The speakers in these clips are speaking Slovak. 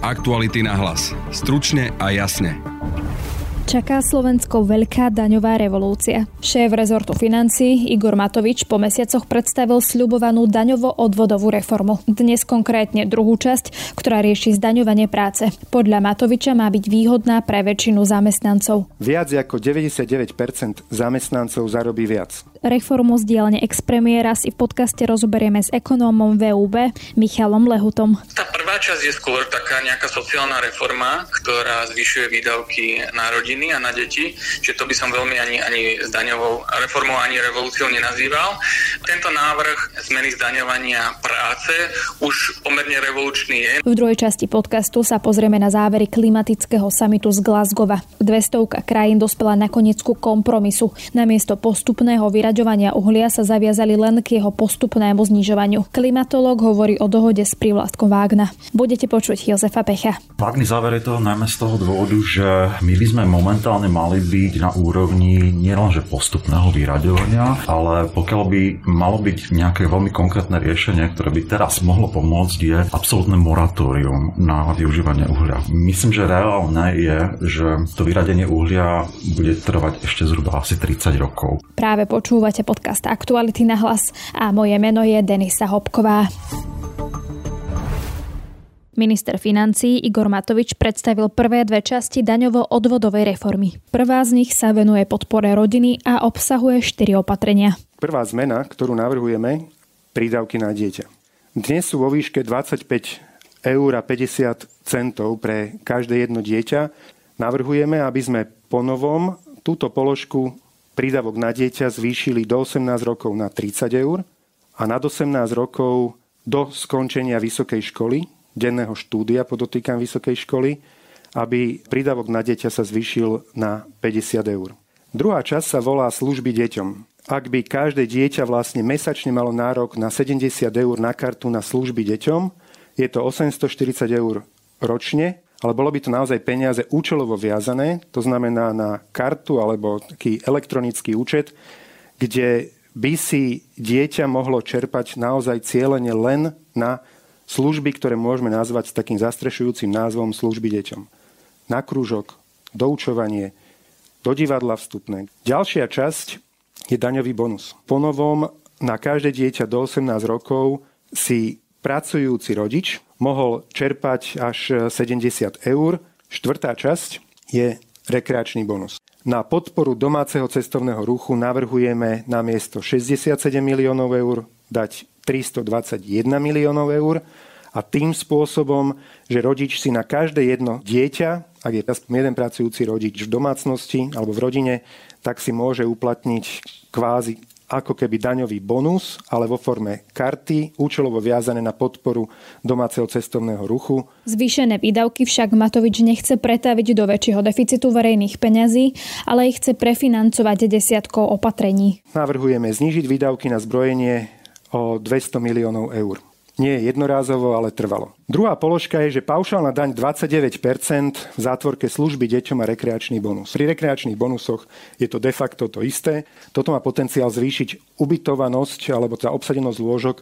Aktuality na hlas. Stručne a jasne. Čaká Slovensko veľká daňová revolúcia. Šéf rezortu financí Igor Matovič po mesiacoch predstavil sľubovanú daňovo-odvodovú reformu. Dnes konkrétne druhú časť, ktorá rieši zdaňovanie práce. Podľa Matoviča má byť výhodná pre väčšinu zamestnancov. Viac ako 99% zamestnancov zarobí viac. Reformu z dielne expremiéra si v podcaste rozoberieme s ekonómom VUB Michalom Lehutom. Tá prvá časť je skôr taká nejaká sociálna reforma, ktorá zvyšuje výdavky na rodiny a na deti, že to by som veľmi ani, ani s daňovou reformou, ani revolúciou nenazýval. Tento návrh zmeny zdaňovania práce už pomerne revolučný je. V druhej časti podcastu sa pozrieme na závery klimatického samitu z Glasgowa. 200 krajín dospela nakoniec ku kompromisu. Namiesto postupného vyraďovania vyraďovania uhlia sa zaviazali len k jeho postupnému znižovaniu. Klimatológ hovorí o dohode s privlastkom Vágna. Budete počuť Jozefa Pecha. Vágny záver je to najmä z toho dôvodu, že my by sme momentálne mali byť na úrovni nielenže postupného vyraďovania, ale pokiaľ by malo byť nejaké veľmi konkrétne riešenie, ktoré by teraz mohlo pomôcť, je absolútne moratórium na využívanie uhlia. Myslím, že reálne je, že to vyradenie uhlia bude trvať ešte zhruba asi 30 rokov. Práve počú Počúvate podcast Aktuality na hlas a moje meno je Denisa Hopková. Minister financí Igor Matovič predstavil prvé dve časti daňovo-odvodovej reformy. Prvá z nich sa venuje podpore rodiny a obsahuje štyri opatrenia. Prvá zmena, ktorú navrhujeme, prídavky na dieťa. Dnes sú vo výške 25 eur a 50 centov pre každé jedno dieťa. Navrhujeme, aby sme ponovom túto položku prídavok na dieťa zvýšili do 18 rokov na 30 eur a nad 18 rokov do skončenia vysokej školy, denného štúdia, podotýkam vysokej školy, aby prídavok na dieťa sa zvýšil na 50 eur. Druhá časť sa volá služby deťom. Ak by každé dieťa vlastne mesačne malo nárok na 70 eur na kartu na služby deťom, je to 840 eur ročne ale bolo by to naozaj peniaze účelovo viazané, to znamená na kartu alebo taký elektronický účet, kde by si dieťa mohlo čerpať naozaj cieľene len na služby, ktoré môžeme nazvať s takým zastrešujúcim názvom služby deťom. Na krúžok, doučovanie, do divadla vstupné. Ďalšia časť je daňový bonus. Ponovom na každé dieťa do 18 rokov si pracujúci rodič mohol čerpať až 70 eur. Štvrtá časť je rekreačný bonus. Na podporu domáceho cestovného ruchu navrhujeme na miesto 67 miliónov eur dať 321 miliónov eur a tým spôsobom, že rodič si na každé jedno dieťa, ak je jeden pracujúci rodič v domácnosti alebo v rodine, tak si môže uplatniť kvázi ako keby daňový bonus, ale vo forme karty, účelovo viazané na podporu domáceho cestovného ruchu. Zvýšené výdavky však Matovič nechce pretaviť do väčšieho deficitu verejných peňazí, ale ich chce prefinancovať desiatkou opatrení. Navrhujeme znížiť výdavky na zbrojenie o 200 miliónov eur. Nie jednorázovo, ale trvalo. Druhá položka je, že paušálna daň 29% v zátvorke služby deťom a rekreačný bonus. Pri rekreačných bonusoch je to de facto to isté. Toto má potenciál zvýšiť ubytovanosť alebo tá obsadenosť lôžok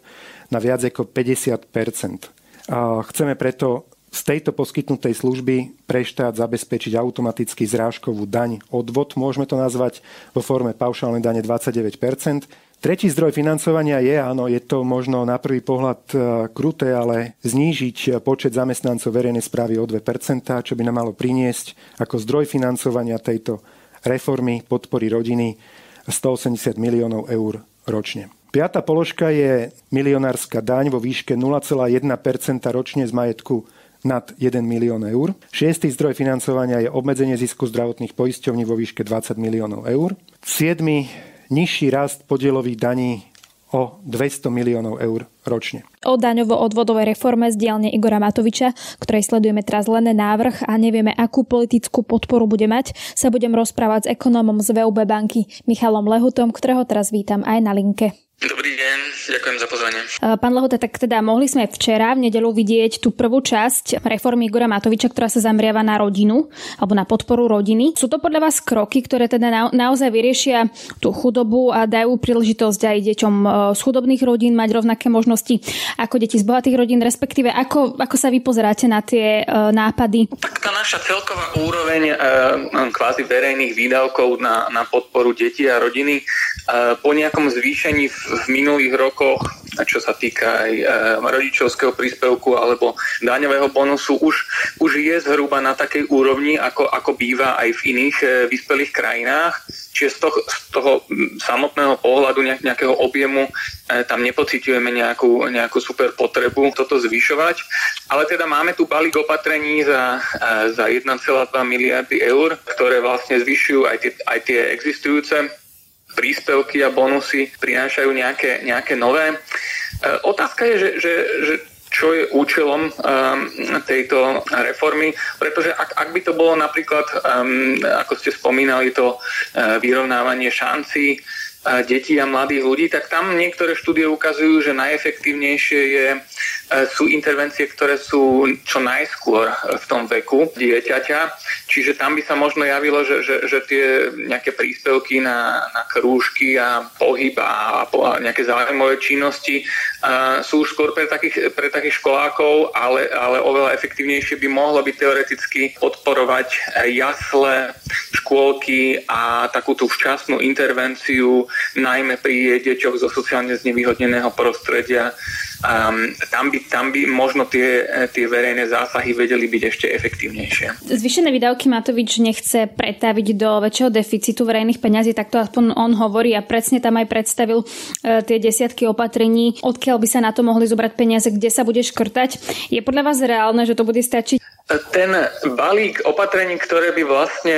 na viac ako 50%. A chceme preto z tejto poskytnutej služby pre štát zabezpečiť automaticky zrážkovú daň odvod, môžeme to nazvať, vo forme paušálnej dane 29 Tretí zdroj financovania je, áno, je to možno na prvý pohľad e, kruté, ale znížiť počet zamestnancov verejnej správy o 2%, čo by nám malo priniesť ako zdroj financovania tejto reformy podpory rodiny 180 miliónov eur ročne. Piatá položka je milionárska daň vo výške 0,1% ročne z majetku nad 1 milión eur. Šiestý zdroj financovania je obmedzenie zisku zdravotných poisťovní vo výške 20 miliónov eur. Siedmy nižší rast podielových daní o 200 miliónov eur ročne. O daňovo-odvodovej reforme z dielne Igora Matoviča, ktorej sledujeme teraz len návrh a nevieme, akú politickú podporu bude mať, sa budem rozprávať s ekonómom z VUB banky Michalom Lehutom, ktorého teraz vítam aj na linke. Dobrý deň, ďakujem za pozvanie. Pán Lehota, tak teda mohli sme včera v nedelu vidieť tú prvú časť reformy Igora Matoviča, ktorá sa zameriava na rodinu alebo na podporu rodiny. Sú to podľa vás kroky, ktoré teda na, naozaj vyriešia tú chudobu a dajú príležitosť aj deťom e, z chudobných rodín mať rovnaké možnosti ako deti z bohatých rodín, respektíve ako, ako sa vy pozeráte na tie uh, nápady? Tak tá naša celková úroveň uh, kvázi verejných výdavkov na, na podporu detí a rodiny uh, po nejakom zvýšení v v minulých rokoch, čo sa týka aj e, rodičovského príspevku alebo daňového bonusu, už, už je zhruba na takej úrovni, ako, ako býva aj v iných e, vyspelých krajinách. Čiže z toho, z toho samotného pohľadu nejakého objemu e, tam nepociťujeme nejakú, nejakú super potrebu toto zvyšovať. Ale teda máme tu balík opatrení za, za 1,2 miliardy eur, ktoré vlastne zvyšujú aj tie, aj tie existujúce príspevky a bonusy prinášajú nejaké, nejaké nové. E, otázka je, že, že, že čo je účelom um, tejto reformy, pretože ak, ak by to bolo napríklad, um, ako ste spomínali, to uh, vyrovnávanie šancí detí a mladých ľudí, tak tam niektoré štúdie ukazujú, že najefektívnejšie je E, sú intervencie, ktoré sú čo najskôr v tom veku dieťaťa. Čiže tam by sa možno javilo, že, že, že tie nejaké príspevky na, na krúžky a pohyb a, a nejaké záujmové činnosti uh, sú už skôr pre takých, pre takých školákov, ale, ale oveľa efektívnejšie by mohlo byť teoreticky podporovať jasle, škôlky a takú tú včasnú intervenciu, najmä pri deťoch zo sociálne znevýhodneného prostredia, Um, tam, by, tam by možno tie, tie verejné zásahy vedeli byť ešte efektívnejšie. Zvyšené výdavky Matovič nechce pretaviť do väčšieho deficitu verejných peňazí, tak to aspoň on hovorí a presne tam aj predstavil uh, tie desiatky opatrení, odkiaľ by sa na to mohli zobrať peniaze, kde sa bude škrtať. Je podľa vás reálne, že to bude stačiť? Ten balík opatrení, ktoré by vlastne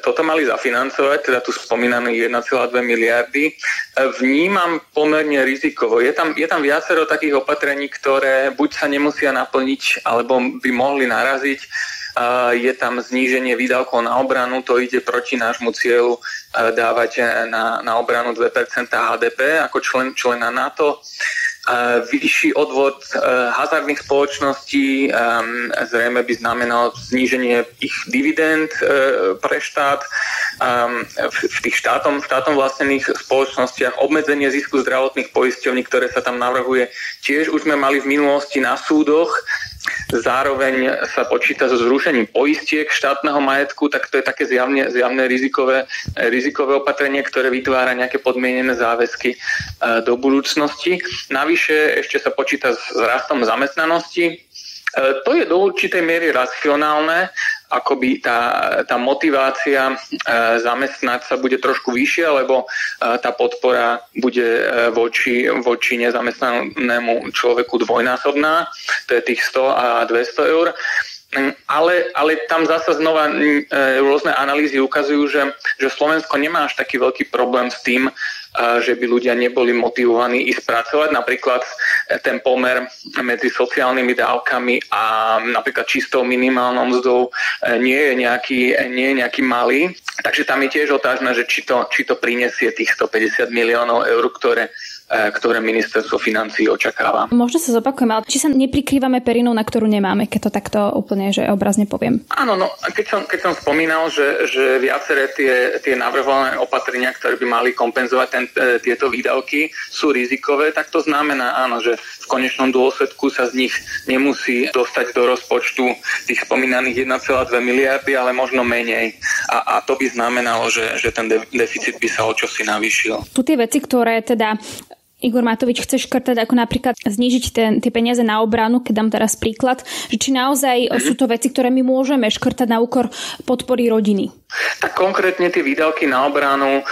toto mali zafinancovať, teda tu spomínané 1,2 miliardy, vnímam pomerne rizikovo. Je tam, je tam viacero takých opatrení, ktoré buď sa nemusia naplniť, alebo by mohli naraziť. E, je tam zníženie výdavkov na obranu, to ide proti nášmu cieľu dávať na, na obranu 2% HDP ako člen, člena NATO vyšší odvod e, hazardných spoločností zrejme by znamenal zníženie ich dividend e, pre štát v tých štátom, štátom vlastnených spoločnostiach, obmedzenie zisku zdravotných poisťovní, ktoré sa tam navrhuje. Tiež už sme mali v minulosti na súdoch Zároveň sa počíta so zrušením poistiek štátneho majetku, tak to je také zjavne, zjavné rizikové, rizikové opatrenie, ktoré vytvára nejaké podmienené záväzky e, do budúcnosti. Navyše ešte sa počíta s rastom zamestnanosti. E, to je do určitej miery racionálne, akoby tá, tá motivácia e, zamestnať sa bude trošku vyššia, lebo e, tá podpora bude e, voči, voči nezamestnanému človeku dvojnásobná, to je tých 100 a 200 eur. Ale, ale tam zase znova rôzne analýzy ukazujú, že, že Slovensko nemá až taký veľký problém s tým, že by ľudia neboli motivovaní ísť pracovať. Napríklad ten pomer medzi sociálnymi dávkami a napríklad čistou minimálnou mzdou e, nie je nejaký, nie je nejaký malý. Takže tam je tiež otázne, že či to, či to prinesie tých 150 miliónov eur, ktoré E, ktoré ministerstvo financí očakáva. Možno sa zopakujem, ale či sa neprikrývame perinou, na ktorú nemáme, keď to takto úplne že obrazne poviem? Áno, no, keď som, keď som spomínal, že, že viaceré tie, tie navrhované opatrenia, ktoré by mali kompenzovať ten, e, tieto výdavky, sú rizikové, tak to znamená, áno, že v konečnom dôsledku sa z nich nemusí dostať do rozpočtu tých spomínaných 1,2 miliardy, ale možno menej. A, a to by znamenalo, že, že ten deficit by sa o čosi navýšil. Tu tie veci, ktoré teda Igor Matovič chce škrtať ako napríklad znižiť ten, tie peniaze na obranu, keď dám teraz príklad, že či naozaj sú to veci, ktoré my môžeme škrtať na úkor podpory rodiny. Tak konkrétne tie výdavky na obranu, e,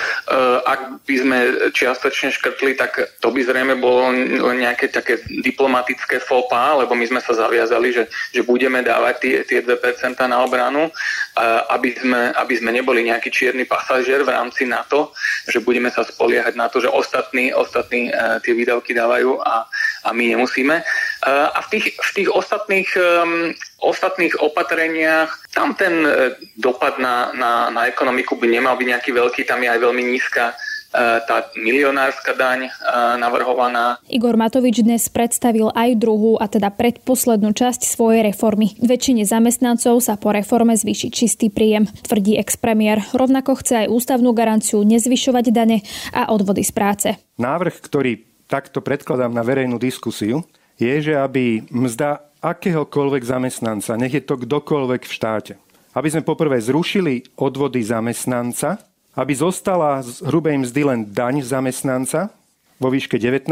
ak by sme čiastočne škrtli, tak to by zrejme bolo nejaké také diplomatické fopa, lebo my sme sa zaviazali, že, že budeme dávať tie, tie 2% na obranu, e, aby sme, aby sme neboli nejaký čierny pasažier v rámci NATO, že budeme sa spoliehať na to, že ostatní, ostatní e, tie výdavky dávajú a, a my nemusíme. A v tých, v tých ostatných ostatných opatreniach, tam ten e, dopad na, na, na ekonomiku by nemal byť nejaký veľký, tam je aj veľmi nízka tá milionárska daň navrhovaná. Igor Matovič dnes predstavil aj druhú a teda predposlednú časť svojej reformy. Väčšine zamestnancov sa po reforme zvýši čistý príjem, tvrdí ex-premiér. Rovnako chce aj ústavnú garanciu nezvyšovať dane a odvody z práce. Návrh, ktorý takto predkladám na verejnú diskusiu, je, že aby mzda akéhokoľvek zamestnanca, nech je to kdokoľvek v štáte, aby sme poprvé zrušili odvody zamestnanca, aby zostala z hrubej mzdy len daň zamestnanca vo výške 19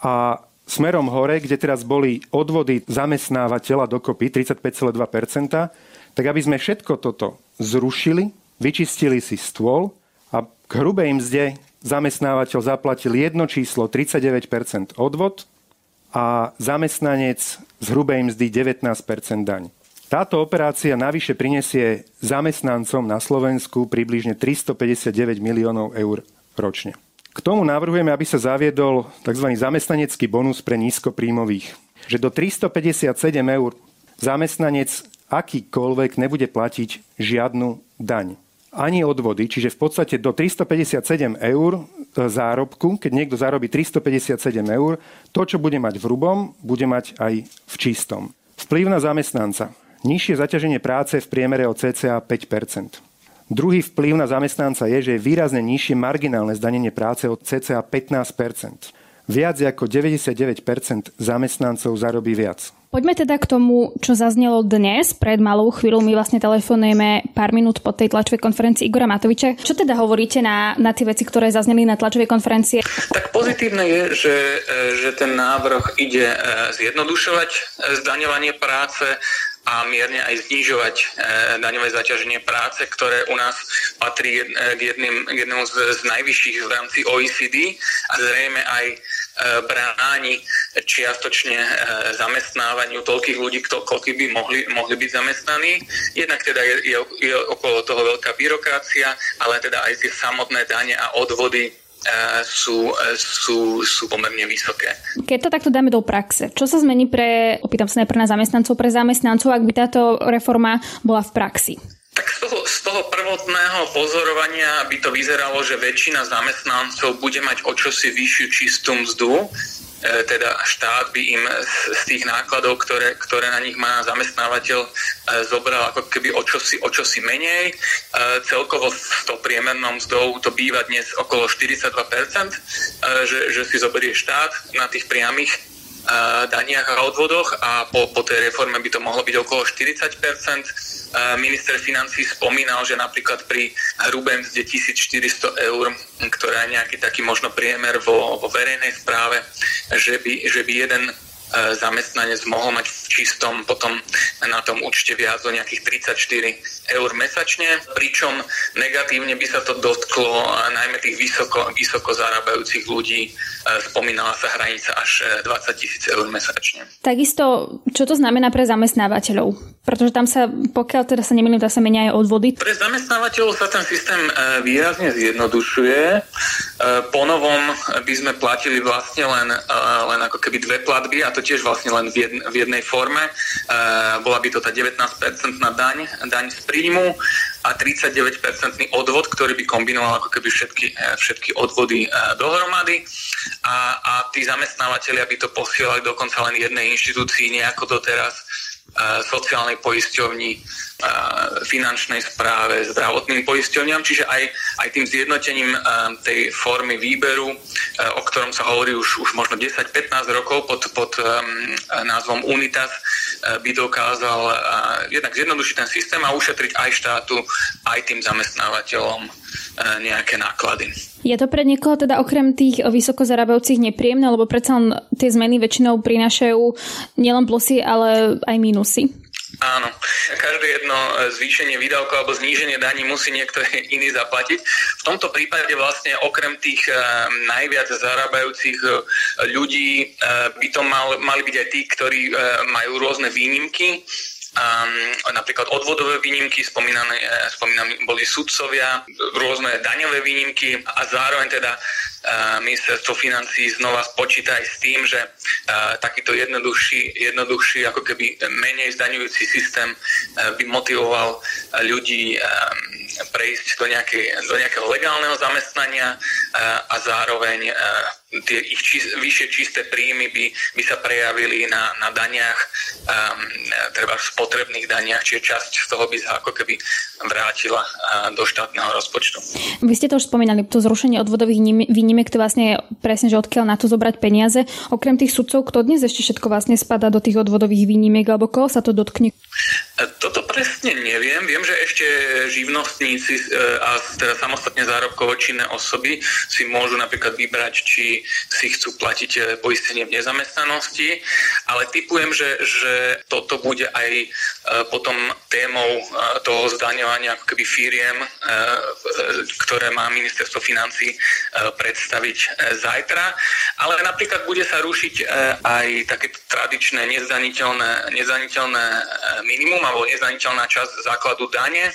a smerom hore, kde teraz boli odvody zamestnávateľa dokopy 35,2% tak aby sme všetko toto zrušili, vyčistili si stôl a k hrubej mzde zamestnávateľ zaplatil jedno číslo 39 odvod a zamestnanec z hrubej mzdy 19% daň. Táto operácia navyše prinesie zamestnancom na Slovensku približne 359 miliónov eur ročne. K tomu navrhujeme, aby sa zaviedol tzv. zamestnanecký bonus pre nízkopríjmových. Že do 357 eur zamestnanec akýkoľvek nebude platiť žiadnu daň. Ani odvody, čiže v podstate do 357 eur e, zárobku, keď niekto zarobí 357 eur, to, čo bude mať v hrubom, bude mať aj v čistom. Vplyv na zamestnanca. Nižšie zaťaženie práce v priemere o cca 5% Druhý vplyv na zamestnanca je, že je výrazne nižšie marginálne zdanenie práce od cca 15% Viac ako 99% zamestnancov zarobí viac. Poďme teda k tomu, čo zaznelo dnes. Pred malou chvíľou my vlastne telefonujeme pár minút po tej tlačovej konferencii Igora Matoviča. Čo teda hovoríte na, na tie veci, ktoré zazneli na tlačovej konferencie? Tak pozitívne je, že, že ten návrh ide e, zjednodušovať e, zdaňovanie práce, a mierne aj znižovať e, daňové zaťaženie práce, ktoré u nás patrí e, k, jedným, k jednému z, z najvyšších v rámci OECD a zrejme aj e, bráni čiastočne zamestnávaniu toľkých ľudí, koľko by mohli, mohli byť zamestnaní. Jednak teda je, je, je okolo toho veľká byrokracia, ale teda aj tie samotné dane a odvody sú, sú, sú pomerne vysoké. Keď to takto dáme do praxe, čo sa zmení pre, opýtam sa najprv na zamestnancov, pre zamestnancov, ak by táto reforma bola v praxi? Tak z toho, z toho prvotného pozorovania by to vyzeralo, že väčšina zamestnancov bude mať o čosi vyššiu čistú mzdu, E, teda štát by im z tých nákladov, ktoré, ktoré na nich má zamestnávateľ, e, zobral ako keby o čosi, o čosi menej. E, celkovo s to priemernou mzdou to býva dnes okolo 42%, že, že si zoberie štát na tých priamých daniach a odvodoch a po, po tej reforme by to mohlo byť okolo 40% Minister financí spomínal, že napríklad pri hrubém mzde 1400 eur, ktorá je nejaký taký možno priemer vo, vo verejnej správe, že by, že by jeden zamestnanec mohol mať v čistom potom na tom účte viac o nejakých 34 eur mesačne, pričom negatívne by sa to dotklo najmä tých vysoko, vysoko zarábajúcich ľudí. E, spomínala sa hranica až 20 e, tisíc eur mesačne. Takisto, čo to znamená pre zamestnávateľov? Pretože tam sa, pokiaľ teda sa nemýlim, tam sa menia aj odvody. Pre zamestnávateľov sa ten systém výrazne zjednodušuje. Po novom by sme platili vlastne len, len ako keby dve platby a to tiež vlastne len v, jedn, v jednej forme. E, bola by to tá 19-percentná daň, daň z príjmu a 39-percentný odvod, ktorý by kombinoval ako keby všetky, e, všetky odvody e, dohromady a, a tí zamestnávateľia by to posielali dokonca len jednej inštitúcii, nejako doteraz sociálnej poisťovni, finančnej správe, zdravotným poisťovňam, čiže aj, aj tým zjednotením tej formy výberu, o ktorom sa hovorí už, už možno 10-15 rokov pod, pod názvom Unitas, by dokázal jednak zjednodušiť ten systém a ušetriť aj štátu, aj tým zamestnávateľom nejaké náklady. Je to pre niekoho teda okrem tých vysoko zarábajúcich nepríjemné, lebo predsa tie zmeny väčšinou prinášajú nielen plusy, ale aj mínusy? Áno, každé jedno zvýšenie výdavkov alebo zníženie daní musí niekto iný zaplatiť. V tomto prípade vlastne okrem tých eh, najviac zarábajúcich eh, ľudí by to mal, mali byť aj tí, ktorí majú rôzne výnimky um, napríklad odvodové výnimky, spomínané, spomínané boli sudcovia, rôzne daňové výnimky a zároveň teda ministerstvo financí znova spočíta aj s tým, že takýto jednoduchší, jednoduchší ako keby menej zdaňujúci systém by motivoval ľudí prejsť do, nejakej, do nejakého legálneho zamestnania a zároveň tie ich čist, vyššie čisté príjmy by, by sa prejavili na, na daniach, um, treba v spotrebných daniach, čiže časť z toho by sa ako keby vrátila uh, do štátneho rozpočtu. Vy ste to už spomínali, to zrušenie odvodových výnimek, to vlastne je presne, že odkiaľ na to zobrať peniaze. Okrem tých sudcov, kto dnes ešte všetko vlastne spadá do tých odvodových výnimiek, alebo koho sa to dotkne? E, toto presne neviem. Viem, že ešte živnostníci e, a teda samostatne zárobkovo činné osoby si môžu napríklad vybrať, či si chcú platiť eh, poistenie v nezamestnanosti, ale typujem, že, že toto bude aj potom témou eh, toho zdaňovania ako keby firiem, ktoré má ministerstvo financí predstaviť zajtra. Ale napríklad bude sa rušiť aj také tradičné nezdaniteľné, nezdaniteľné minimum alebo nezdaniteľná časť základu dane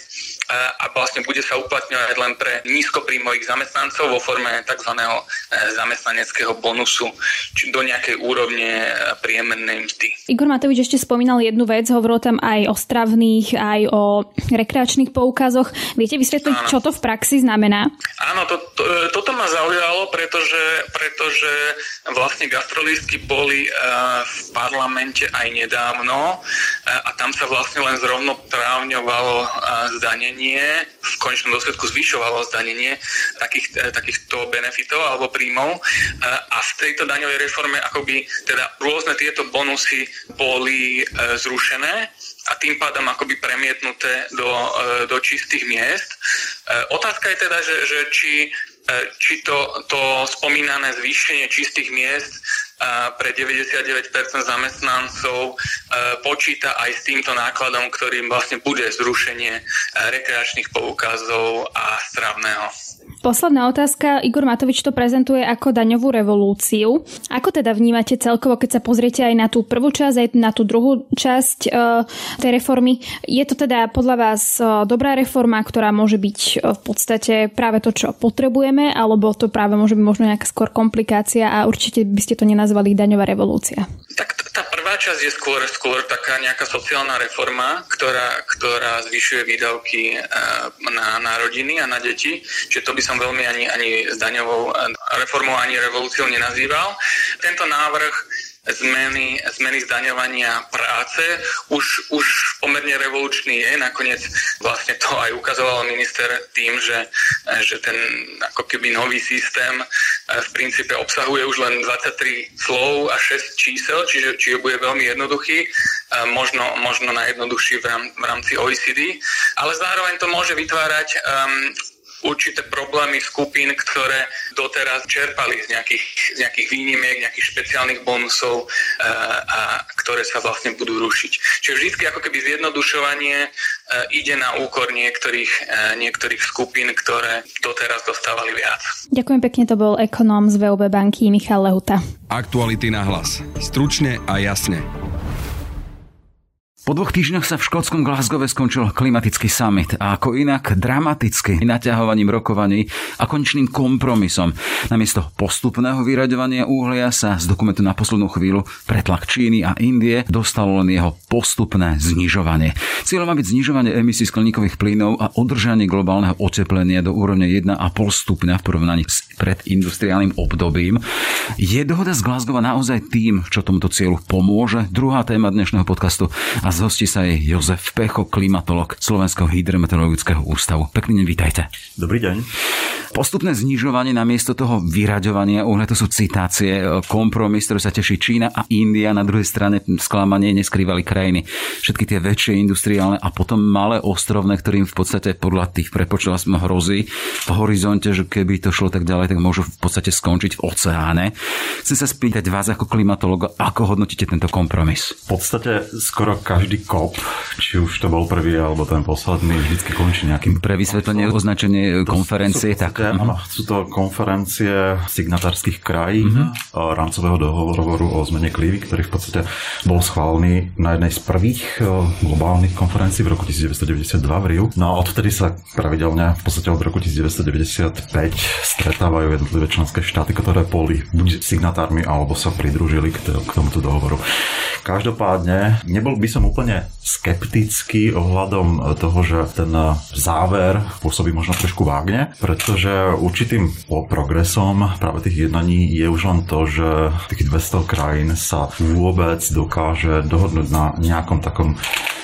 a vlastne bude sa uplatňovať len pre nízkopríjmových zamestnancov vo forme tzv. E, zamestnaneckého bonusu či do nejakej úrovne e, priemernej mzdy. Igor Matovič ešte spomínal jednu vec, hovoril tam aj o stravných, aj o rekreačných poukazoch. Viete vysvetliť, Áno. čo to v praxi znamená? Áno, to, to, e, toto ma zaujalo, pretože, pretože vlastne gastrolistky boli v parlamente aj nedávno a tam sa vlastne len zrovnoprávňovalo zdanenie v konečnom dôsledku zvyšovalo zdanenie takých, e, takýchto benefitov alebo príjmov e, a v tejto daňovej reforme akoby teda rôzne tieto bonusy boli e, zrušené a tým pádom akoby premietnuté do, do čistých miest. Otázka je teda, že, že či, či to, to spomínané zvýšenie čistých miest pre 99% zamestnancov e, počíta aj s týmto nákladom, ktorým vlastne bude zrušenie e, rekreačných poukazov a stravného. Posledná otázka. Igor Matovič to prezentuje ako daňovú revolúciu. Ako teda vnímate celkovo, keď sa pozriete aj na tú prvú časť, aj na tú druhú časť e, tej reformy? Je to teda podľa vás dobrá reforma, ktorá môže byť v podstate práve to, čo potrebujeme, alebo to práve môže byť možno nejaká skôr komplikácia a určite by ste to nenazvali nazvali daňová revolúcia? Tak tá prvá časť je skôr, skôr taká nejaká sociálna reforma, ktorá, ktorá zvyšuje výdavky e, na, na rodiny a na deti. Čiže to by som veľmi ani, ani s daňovou e, reformou, ani revolúciou nenazýval. Tento návrh zmeny, zmeny zdaňovania práce už, už pomerne revolučný je. Nakoniec vlastne to aj ukazoval minister tým, že, že ten ako keby nový systém eh, v princípe obsahuje už len 23 slov a 6 čísel, čiže, čiže bude veľmi jednoduchý, eh, možno, možno najjednoduchší v, rám, v rámci OECD, ale zároveň to môže vytvárať um, určité problémy skupín, ktoré doteraz čerpali z nejakých, z nejakých výnimiek, nejakých špeciálnych bonusov eh, a ktoré sa vlastne budú rušiť. Čiže vždy ako keby zjednodušovanie eh, ide na úkor niektorých, eh, niektorých skupín, ktoré doteraz dostávali viac. Ďakujem pekne, to bol ekonóm z VOB banky Michal Lehuta. Aktuality na hlas. Stručne a jasne. Po dvoch týždňoch sa v škótskom Glasgow skončil klimatický summit a ako inak dramaticky naťahovaním rokovaní a konečným kompromisom. Namiesto postupného vyraďovania uhlia sa z dokumentu na poslednú chvíľu pretlak Číny a Indie dostalo len jeho postupné znižovanie. Cieľom má byť znižovanie emisí skleníkových plynov a udržanie globálneho oteplenia do úrovne 1,5 stupňa v porovnaní s predindustriálnym obdobím. Je dohoda z Glasgow naozaj tým, čo tomuto cieľu pomôže? Druhá téma dnešného podcastu a zhosti sa je Jozef Pecho, klimatolog Slovenského hydrometeorologického ústavu. Pekný deň, vítajte. Dobrý deň. Postupné znižovanie na miesto toho vyraďovania uhlia, to sú citácie, e, kompromis, ktorý sa teší Čína a India, na druhej strane sklamanie neskrývali krajiny. Všetky tie väčšie industriálne a potom malé ostrovné, ktorým v podstate podľa tých prepočtov hrozí v horizonte, že keby to šlo tak ďalej, tak môžu v podstate skončiť v oceáne. Chcem sa spýtať vás ako klimatologa, ako hodnotíte tento kompromis? V podstate skoro každý každý kop, či už to bol prvý alebo ten posledný, vždycky končí nejakým... Pre vysvetlenie označenie konferencie, sú, tak... Áno, sú to konferencie signatárskych krajín mm-hmm. rámcového dohovoru o zmene klívy, ktorý v podstate bol schválený na jednej z prvých globálnych konferencií v roku 1992 v Riu. No a odvtedy sa pravidelne v podstate od roku 1995 stretávajú jednotlivé členské štáty, ktoré boli buď signatármi alebo sa pridružili k, k tomuto dohovoru. Každopádne, nebol by som úplne skeptický ohľadom toho, že ten záver pôsobí možno trošku vágne, pretože určitým progresom práve tých jednaní je už len to, že tých 200 krajín sa vôbec dokáže dohodnúť na nejakom takom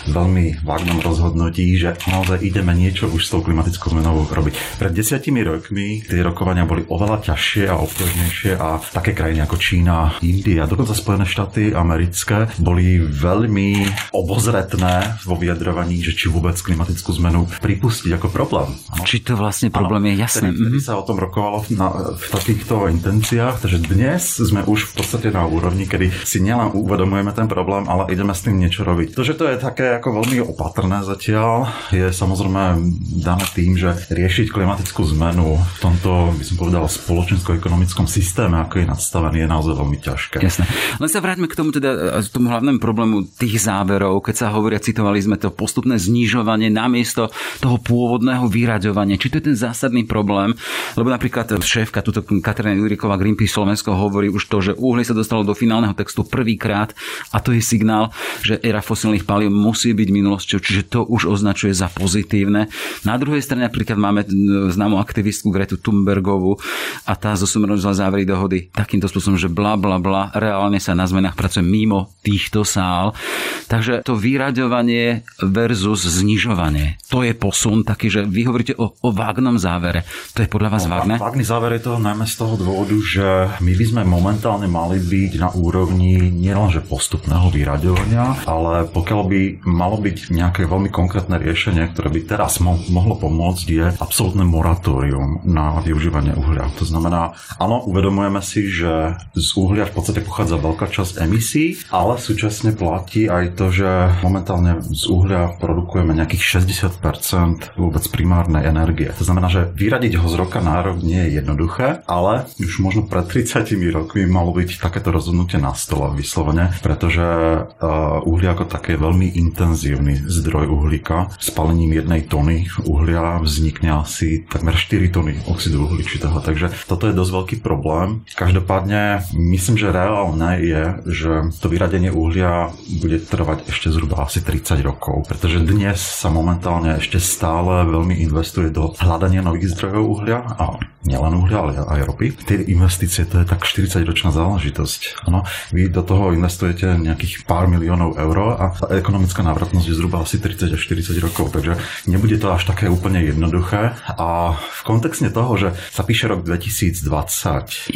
veľmi vágnom rozhodnutí, že naozaj ideme niečo už s tou klimatickou zmenou robiť. Pred desiatimi rokmi tie rokovania boli oveľa ťažšie a obťažnejšie a také krajiny ako Čína, India, dokonca Spojené štáty americké boli veľmi obozretné vo vyjadrovaní, že či vôbec klimatickú zmenu pripustiť ako problém. Ano? Či to vlastne problém ano, je jasné. Vtedy, vtedy mhm. sa o tom rokovalo na, v takýchto intenciách, takže dnes sme už v podstate na úrovni, kedy si nielen uvedomujeme ten problém, ale ideme s tým niečo robiť. To, že to je také ako veľmi opatrné zatiaľ, je samozrejme dané tým, že riešiť klimatickú zmenu v tomto, by som povedal, spoločensko-ekonomickom systéme, ako je nadstavený, je naozaj veľmi ťažké. Jasné. Len sa vráťme k tomu teda, k tomu hlavnému problému tých záverov, keď sa hovoria, citovali sme to postupné znižovanie namiesto toho pôvodného vyraďovania. Či to je ten zásadný problém? Lebo napríklad šéfka, tuto Katarína Juriková Greenpeace Slovensko hovorí už to, že uhlie sa dostalo do finálneho textu prvýkrát a to je signál, že era fosilných palív musí musí byť minulosťou, čiže to už označuje za pozitívne. Na druhej strane napríklad máme známu aktivistku Gretu Thunbergovú a tá zosumrozila závery dohody takýmto spôsobom, že bla bla bla, reálne sa na zmenách pracuje mimo týchto sál. Takže to vyraďovanie versus znižovanie, to je posun taký, že vy hovoríte o, o vágnom závere. To je podľa vás no, vágne? Vágný záver je to najmä z toho dôvodu, že my by sme momentálne mali byť na úrovni nielenže postupného vyraďovania, ale pokiaľ by malo byť nejaké veľmi konkrétne riešenie, ktoré by teraz mo- mohlo pomôcť, je absolútne moratórium na využívanie uhlia. To znamená, áno, uvedomujeme si, že z uhlia v podstate pochádza veľká časť emisí, ale súčasne platí aj to, že momentálne z uhlia produkujeme nejakých 60% vôbec primárnej energie. To znamená, že vyradiť ho z roka na rok nie je jednoduché, ale už možno pred 30 rokmi malo byť takéto rozhodnutie na stole vyslovene, pretože uh, uhlia ako také je veľmi intenzívne intenzívny zdroj uhlíka. Spalením jednej tony uhlia vznikne asi takmer 4 tony oxidu uhličitého, takže toto je dosť veľký problém. Každopádne myslím, že reálne je, že to vyradenie uhlia bude trvať ešte zhruba asi 30 rokov, pretože dnes sa momentálne ešte stále veľmi investuje do hľadania nových zdrojov uhlia a nielen uhlia, ale aj ropy. Tie investície to je tak 40-ročná záležitosť. Ano, vy do toho investujete nejakých pár miliónov eur a ekonomická návratnosť je zhruba asi 30 až 40 rokov, takže nebude to až také úplne jednoduché. A v kontexte toho, že sa píše rok 2021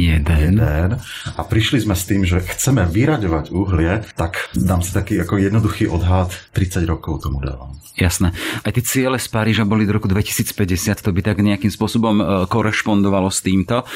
a prišli sme s tým, že chceme vyraďovať uhlie, tak dám si taký ako jednoduchý odhad 30 rokov tomu dávam. Jasné. Aj tie ciele z Paríža boli do roku 2050, to by tak nejakým spôsobom e, korešpondovalo s týmto.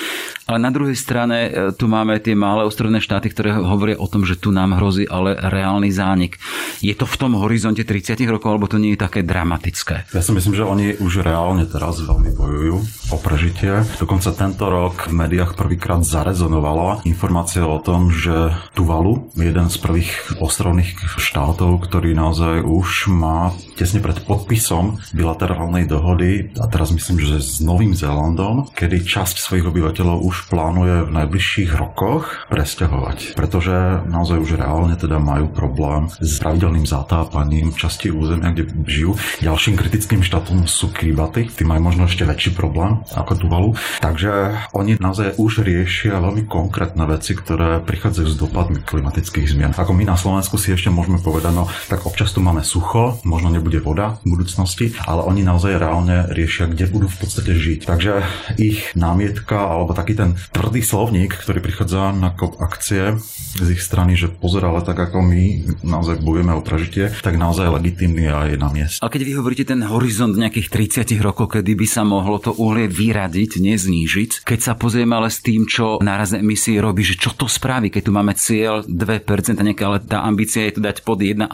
Ale na druhej strane e, tu máme tie malé ostrovné štáty, ktoré hovoria o tom, že tu nám hrozí ale reálny zánik. Je to v tom horizonte 30 rokov, alebo to nie je také dramatické? Ja si myslím, že oni už reálne teraz veľmi bojujú o prežitie. Dokonca tento rok v médiách prvýkrát zarezonovala informácia o tom, že Tuvalu, jeden z prvých ostrovných štátov, ktorý naozaj už má tesne pred podpisom bilaterálnej dohody, a teraz myslím, že s Novým Zélandom, kedy časť svojich obyvateľov už plánuje v najbližších rokoch presťahovať. Pretože naozaj už reálne teda majú problém s pravidelným zatápaním časti územia, kde žijú. Ďalším kritickým štátom sú Kiribati, tí majú možno ešte väčší problém ako Tuvalu. Takže oni naozaj už riešia veľmi konkrétne veci, ktoré prichádzajú s dopadmi klimatických zmien. Ako my na Slovensku si ešte môžeme povedať, no tak občas tu máme sucho, možno nebude voda v budúcnosti, ale oni naozaj reálne riešia, kde budú v podstate žiť. Takže ich námietka alebo taký ten tvrdý slovník, ktorý prichádza na kop akcie, z ich strany, že pozerali tak ako my naozaj bojujeme o prežitie, tak naozaj legitimný a je na mieste. A keď vy hovoríte ten horizont nejakých 30 rokov, kedy by sa mohlo to uhlie vyradiť, neznížiť, keď sa pozrieme ale s tým, čo nárazné emisie robí, že čo to spraví, keď tu máme cieľ 2%, nejaká, ale tá ambícia je to dať pod 1,5,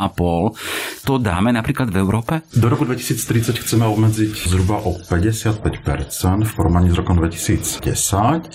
to dáme napríklad v Európe? Do roku 2030 chceme obmedziť zhruba o 55% v porovnaní s rokom 2010,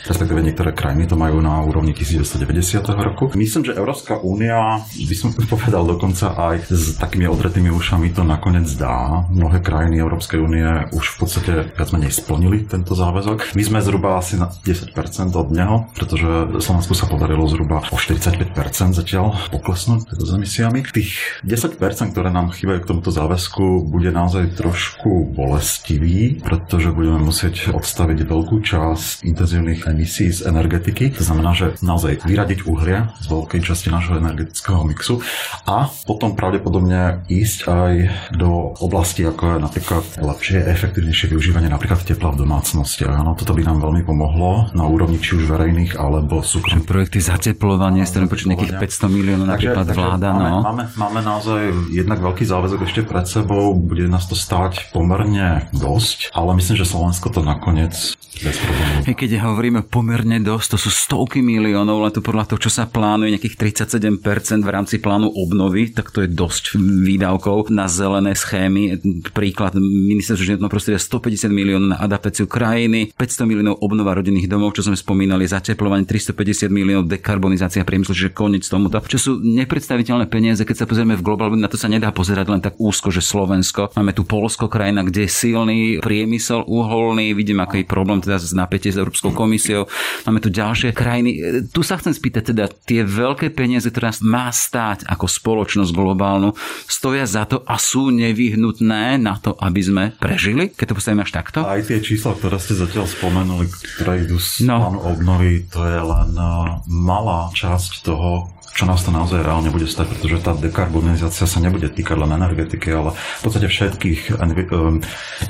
respektíve niektoré krajiny to majú na úrovni 1990 roku. Myslím, že Európska únia, by som povedal dokonca aj s takými odretými ušami to nakoniec dá. Mnohé krajiny Európskej únie už v podstate viac menej splnili tento záväzok. My sme zhruba asi na 10% od neho, pretože Slovensku sa podarilo zhruba o 45% zatiaľ poklesnúť s emisiami. Tých 10%, ktoré nám chýbajú k tomuto záväzku, bude naozaj trošku bolestivý, pretože budeme musieť odstaviť veľkú časť intenzívnych emisí z energetiky. To znamená, že naozaj vyradiť uhlie z veľkej časti nášho energetického mixu a potom pravdepodobne ísť aj do oblasti, ako je napríklad lepšie, efektívnejšie využívanie napríklad tepla v domácnosti. Áno, toto by nám veľmi pomohlo na úrovni či už verejných alebo súkromných. Projekty zateplovania, s ktorým počuť nejakých 500 miliónov napríklad takže, vláda. Máme, no. máme, máme naozaj jednak veľký záväzok ešte pred sebou, bude nás to stáť pomerne dosť, ale myslím, že Slovensko to nakoniec bez problémov. Keď hovoríme pomerne dosť, to sú stovky miliónov, len to podľa toho, čo sa plánuje, nejakých 37% v rámci plánu obnovy, tak to je dosť výdavkov na zelené schémy. Príklad ministerstvo životného prostredia 150 miliónov na adaptáciu krajiny, 500 miliónov obnova rodinných domov, čo sme spomínali, zateplovanie 350 miliónov dekarbonizácia priemyslu, čiže koniec tomuto, čo sú nepredstaviteľné peniaze, keď sa pozrieme v globálu, na to sa nedá pozerať len tak úzko, že Slovensko. Máme tu Polsko, krajina, kde je silný priemysel uholný, vidím, aký problém teda z napätie s Európskou komisiou. Máme tu ďalšie krajiny. Tu sa chcem spýtať, teda tie veľké peniaze, ktoré nás má stáť ako spoločnosť globálnu, stoja za to a sú nevyhnutné na to, aby sme prežili? Keď to postavíme až takto? Aj tie čísla, ktoré ste zatiaľ spomenuli, ktoré idú z no. plánu obnovy, to je len eh, malá časť toho, čo nás to naozaj reálne bude stať, pretože tá dekarbonizácia sa nebude týkať len energetiky, ale v podstate všetkých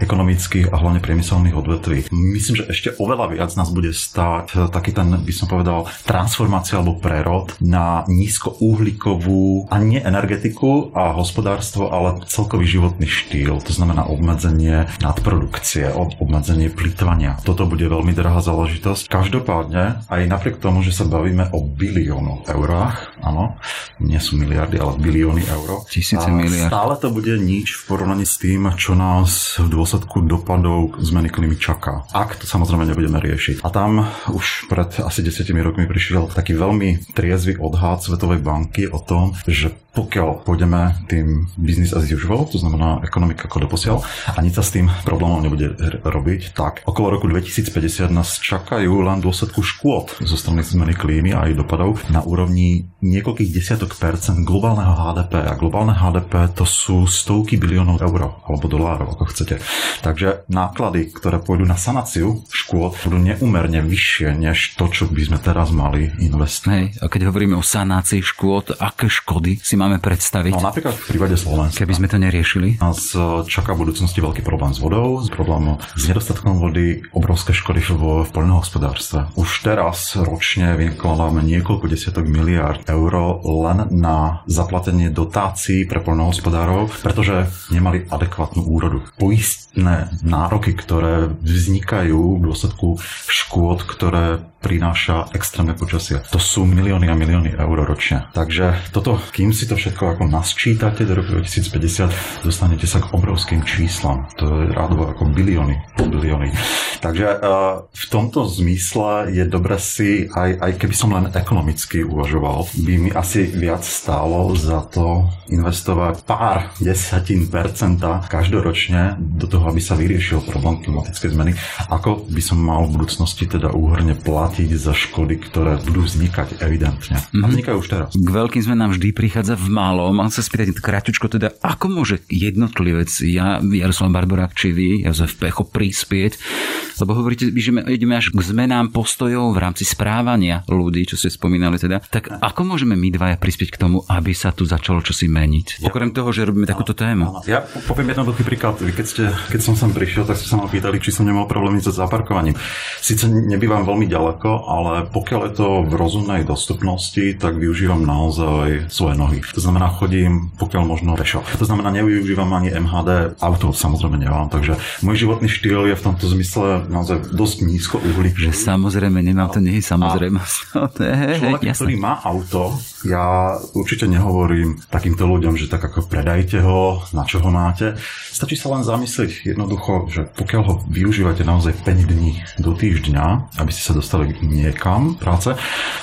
ekonomických a hlavne priemyselných odvetví. Myslím, že ešte oveľa viac nás bude stáť eh, taký ten, by som povedal, transformácia alebo prerod na nízkouhlíkovú a nie energetiku a hospodárstvo, ale celkový životný štýl. To znamená obmedzenie nadprodukcie, obmedzenie plýtvania. Toto bude veľmi drahá záležitosť. Každopádne, aj napriek tomu, že sa bavíme o biliónoch eurách, áno, nie sú miliardy, ale bilióny eur. Tisíce miliard. Stále to bude nič v porovnaní s tým, čo nás v dôsledku dopadov zmeny klímy čaká. Ak to samozrejme nebudeme riešiť. A tam už pred asi desiatimi rokmi prišiel taký veľmi triezvy odhad Svetovej banky o tom, že pokiaľ pôjdeme tým business as usual, to znamená ekonomika ako doposiaľ, a nič sa s tým problémom nebude robiť, tak okolo roku 2050 nás čakajú len dôsledku škôd zo strany zmeny klímy a jej dopadov na úrovni niekoľkých desiatok percent globálneho HDP. A globálne HDP to sú stovky biliónov eur alebo dolárov, ako chcete. Takže náklady, ktoré pôjdu na sanáciu škôd, budú neumerne vyššie než to, čo by sme teraz mali investovať. Hej, a keď hovoríme o sanácii škôd, aké škody si máme predstaviť? No napríklad v prípade Slovenska. Keby sme to neriešili? Nás čaká v budúcnosti veľký problém s vodou, s problémom s nedostatkom vody, obrovské škody v, v poľnohospodárstve. Už teraz ročne vykladáme niekoľko desiatok miliard eur len na zaplatenie dotácií pre poľnohospodárov, pretože nemali adekvátnu úrodu. Poistné nároky, ktoré vznikajú v dôsledku škôd, ktoré prináša extrémne počasie. To sú milióny a milióny eur ročne. Takže toto, kým si to všetko ako nasčítate do roku 2050, dostanete sa k obrovským číslam. To je rádovo ako bilióny, bilióny. Takže uh, v tomto zmysle je dobre si, aj, aj keby som len ekonomicky uvažoval, by mi asi viac stálo za to investovať pár desatín percenta každoročne do toho, aby sa vyriešil problém klimatickej zmeny, ako by som mal v budúcnosti teda úhrne platiť za škody, ktoré budú vznikať evidentne. Mm-hmm. A mhm. vznikajú už teraz. K veľkým zmenám vždy prichádza v malom. Mám sa spýtať krátko, teda ako môže jednotlivec, ja, Jaroslav Barborák, či vy, Jozef Pecho, prispieť? Lebo hovoríte, že ideme až k zmenám postojov v rámci správania ľudí, čo ste spomínali teda. Tak ako môže môžeme my dvaja prispieť k tomu, aby sa tu začalo čosi meniť? Ja. Okrem toho, že robíme takúto tému. Ja poviem jednoduchý príklad. Keď, ste, keď som sem prišiel, tak ste sa ma pýtali, či som nemal problémy so zaparkovaním. Sice nebývam veľmi ďaleko, ale pokiaľ je to v rozumnej dostupnosti, tak využívam naozaj svoje nohy. To znamená, chodím pokiaľ možno pešo. To znamená, nevyužívam ani MHD, auto samozrejme nemám, takže môj životný štýl je v tomto zmysle naozaj dosť nízko uhlík. Že samozrejme, nemám to nie je samozrejme. Človek, ktorý má auto, ja určite nehovorím takýmto ľuďom, že tak ako predajte ho, na čo ho máte. Stačí sa len zamyslieť jednoducho, že pokiaľ ho využívate naozaj 5 dní do týždňa, aby ste sa dostali niekam práce,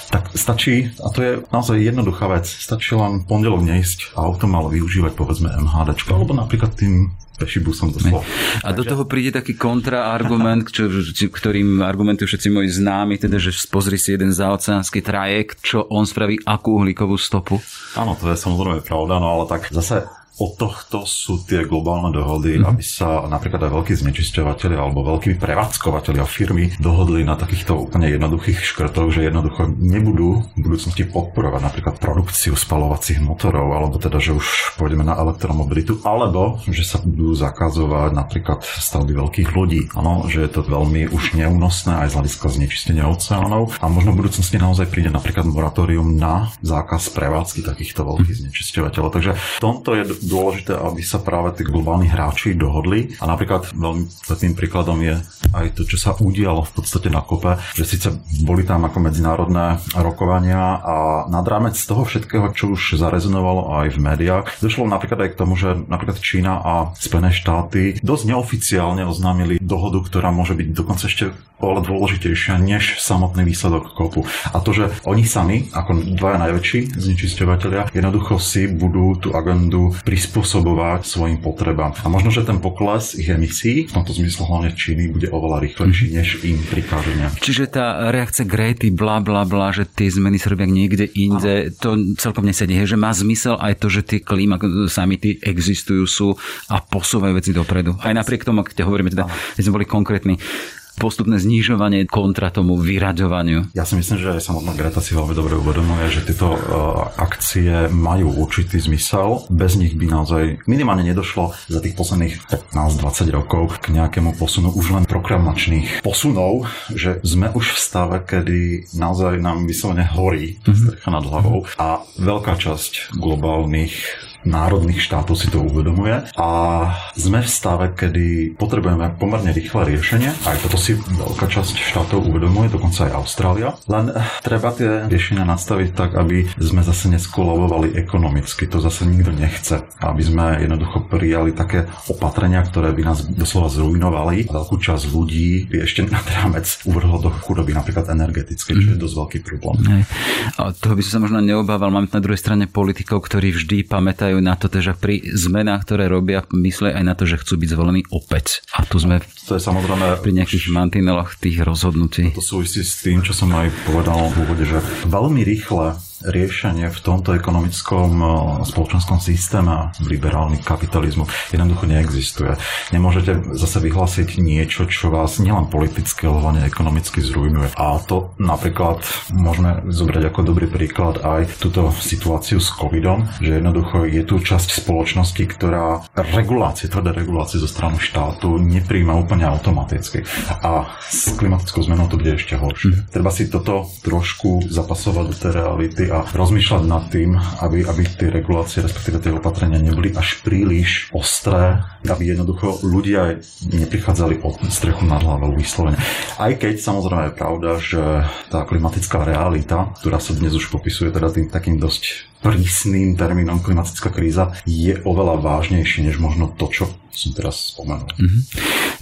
tak stačí, a to je naozaj jednoduchá vec, stačí len pondelok neísť a auto využívať povedzme MHD, alebo napríklad tým pešibusom doslova. A do toho príde taký kontraargument, čo, ktorým argumentujú všetci moji známi, teda, že pozri si jeden zaoceánsky trajekt, čo on spraví, akú uhlíkovú stopu. Áno, to je samozrejme pravda, no ale tak zase od tohto sú tie globálne dohody, mm-hmm. aby sa napríklad aj veľkí znečisťovateľi alebo veľkí prevádzkovateľi a firmy dohodli na takýchto úplne jednoduchých škrtoch, že jednoducho nebudú v budúcnosti podporovať napríklad produkciu spalovacích motorov, alebo teda, že už pôjdeme na elektromobilitu, alebo že sa budú zakazovať napríklad stavby veľkých lodí. Áno, že je to veľmi už neúnosné aj z hľadiska znečistenia oceánov a možno v budúcnosti naozaj príde napríklad moratórium na zákaz prevádzky takýchto veľkých znečisťovateľov. Takže tomto je dôležité, aby sa práve tí globálni hráči dohodli. A napríklad veľmi takým príkladom je aj to, čo sa udialo v podstate na kope, že síce boli tam ako medzinárodné rokovania a nad rámec toho všetkého, čo už zarezonovalo aj v médiách, došlo napríklad aj k tomu, že napríklad Čína a Spojené štáty dosť neoficiálne oznámili dohodu, ktorá môže byť dokonca ešte oveľa dôležitejšia než samotný výsledok kopu. A to, že oni sami, ako dvaja najväčší znečisťovateľia, jednoducho si budú tú agendu prispôsobovať svojim potrebám. A možno, že ten pokles ich emisí, v tomto zmysle hlavne Číny, bude oveľa rýchlejší, mhm. než im prikáže Čiže tá reakcia Grety, bla bla bla, že tie zmeny sa robia niekde inde, ano. to celkom nesedí. Že má zmysel aj to, že tie klíma samity existujú, sú a posúvajú veci dopredu. Aj napriek tomu, keď hovoríme, teda, keď sme boli konkrétni, postupné znižovanie kontra tomu vyraďovaniu. Ja si myslím, že aj samotná Greta si veľmi dobre uvedomuje, že tieto uh, akcie majú určitý zmysel. Bez nich by naozaj minimálne nedošlo za tých posledných 15-20 rokov k nejakému posunu už len proklamačných posunov, že sme už v stave, kedy naozaj nám vyslovene horí mm-hmm. strecha nad hlavou a veľká časť globálnych národných štátov si to uvedomuje a sme v stave, kedy potrebujeme pomerne rýchle riešenie. Aj toto si veľká časť štátov uvedomuje, dokonca aj Austrália. Len treba tie riešenia nastaviť tak, aby sme zase neskolabovali ekonomicky. To zase nikto nechce. Aby sme jednoducho prijali také opatrenia, ktoré by nás doslova zrujnovali. Veľkú časť ľudí by ešte nad rámec uvrhlo do chudoby, napríklad energetické, čo je mhm. dosť veľký problém. Hej. A toho by som sa možno neobával. Máme na druhej strane politikov, ktorí vždy pamätajú pamätajú na to, že pri zmenách, ktoré robia, myslia aj na to, že chcú byť zvolení opäť. A tu sme to je samozrejme pri nejakých mantineloch tých rozhodnutí. To súvisí s tým, čo som aj povedal v úvode, že veľmi rýchle riešenie v tomto ekonomickom eh, spoločenskom systéme liberálny kapitalizmu jednoducho neexistuje. Nemôžete zase vyhlásiť niečo, čo vás nielen politicky, ale hlavne ekonomicky zrujnuje. A to napríklad môžeme zobrať ako dobrý príklad aj túto situáciu s covidom, že jednoducho je tu časť spoločnosti, ktorá regulácie, tvrdé regulácie zo strany štátu nepríjma úplne automaticky. A s klimatickou zmenou to bude ešte horšie. Mm. Treba si toto trošku zapasovať do tej reality a rozmýšľať nad tým, aby, aby tie regulácie, respektíve tie opatrenia neboli až príliš ostré, aby jednoducho ľudia neprichádzali od strechu nad hlavou vyslovene. Aj keď samozrejme je pravda, že tá klimatická realita, ktorá sa dnes už popisuje teda tým takým dosť prísnym termínom klimatická kríza je oveľa vážnejší než možno to, čo som teraz spomenul. Mm-hmm.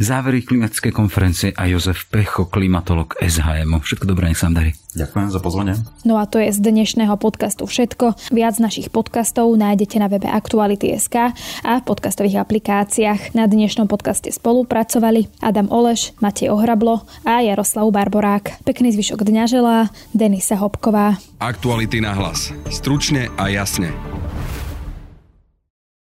Závery klimatickej konferencie a Jozef Pecho, klimatolog SHM. Všetko dobré, nech sa darí. Ďakujem za pozvanie. No a to je z dnešného podcastu všetko. Viac našich podcastov nájdete na webe Aktuality.sk a v podcastových aplikáciách. Na dnešnom podcaste spolupracovali Adam Oleš, Matej Ohrablo a Jaroslav Barborák. Pekný zvyšok dňa želá Denisa Hopková. Aktuality na hlas. Stručne a jasne.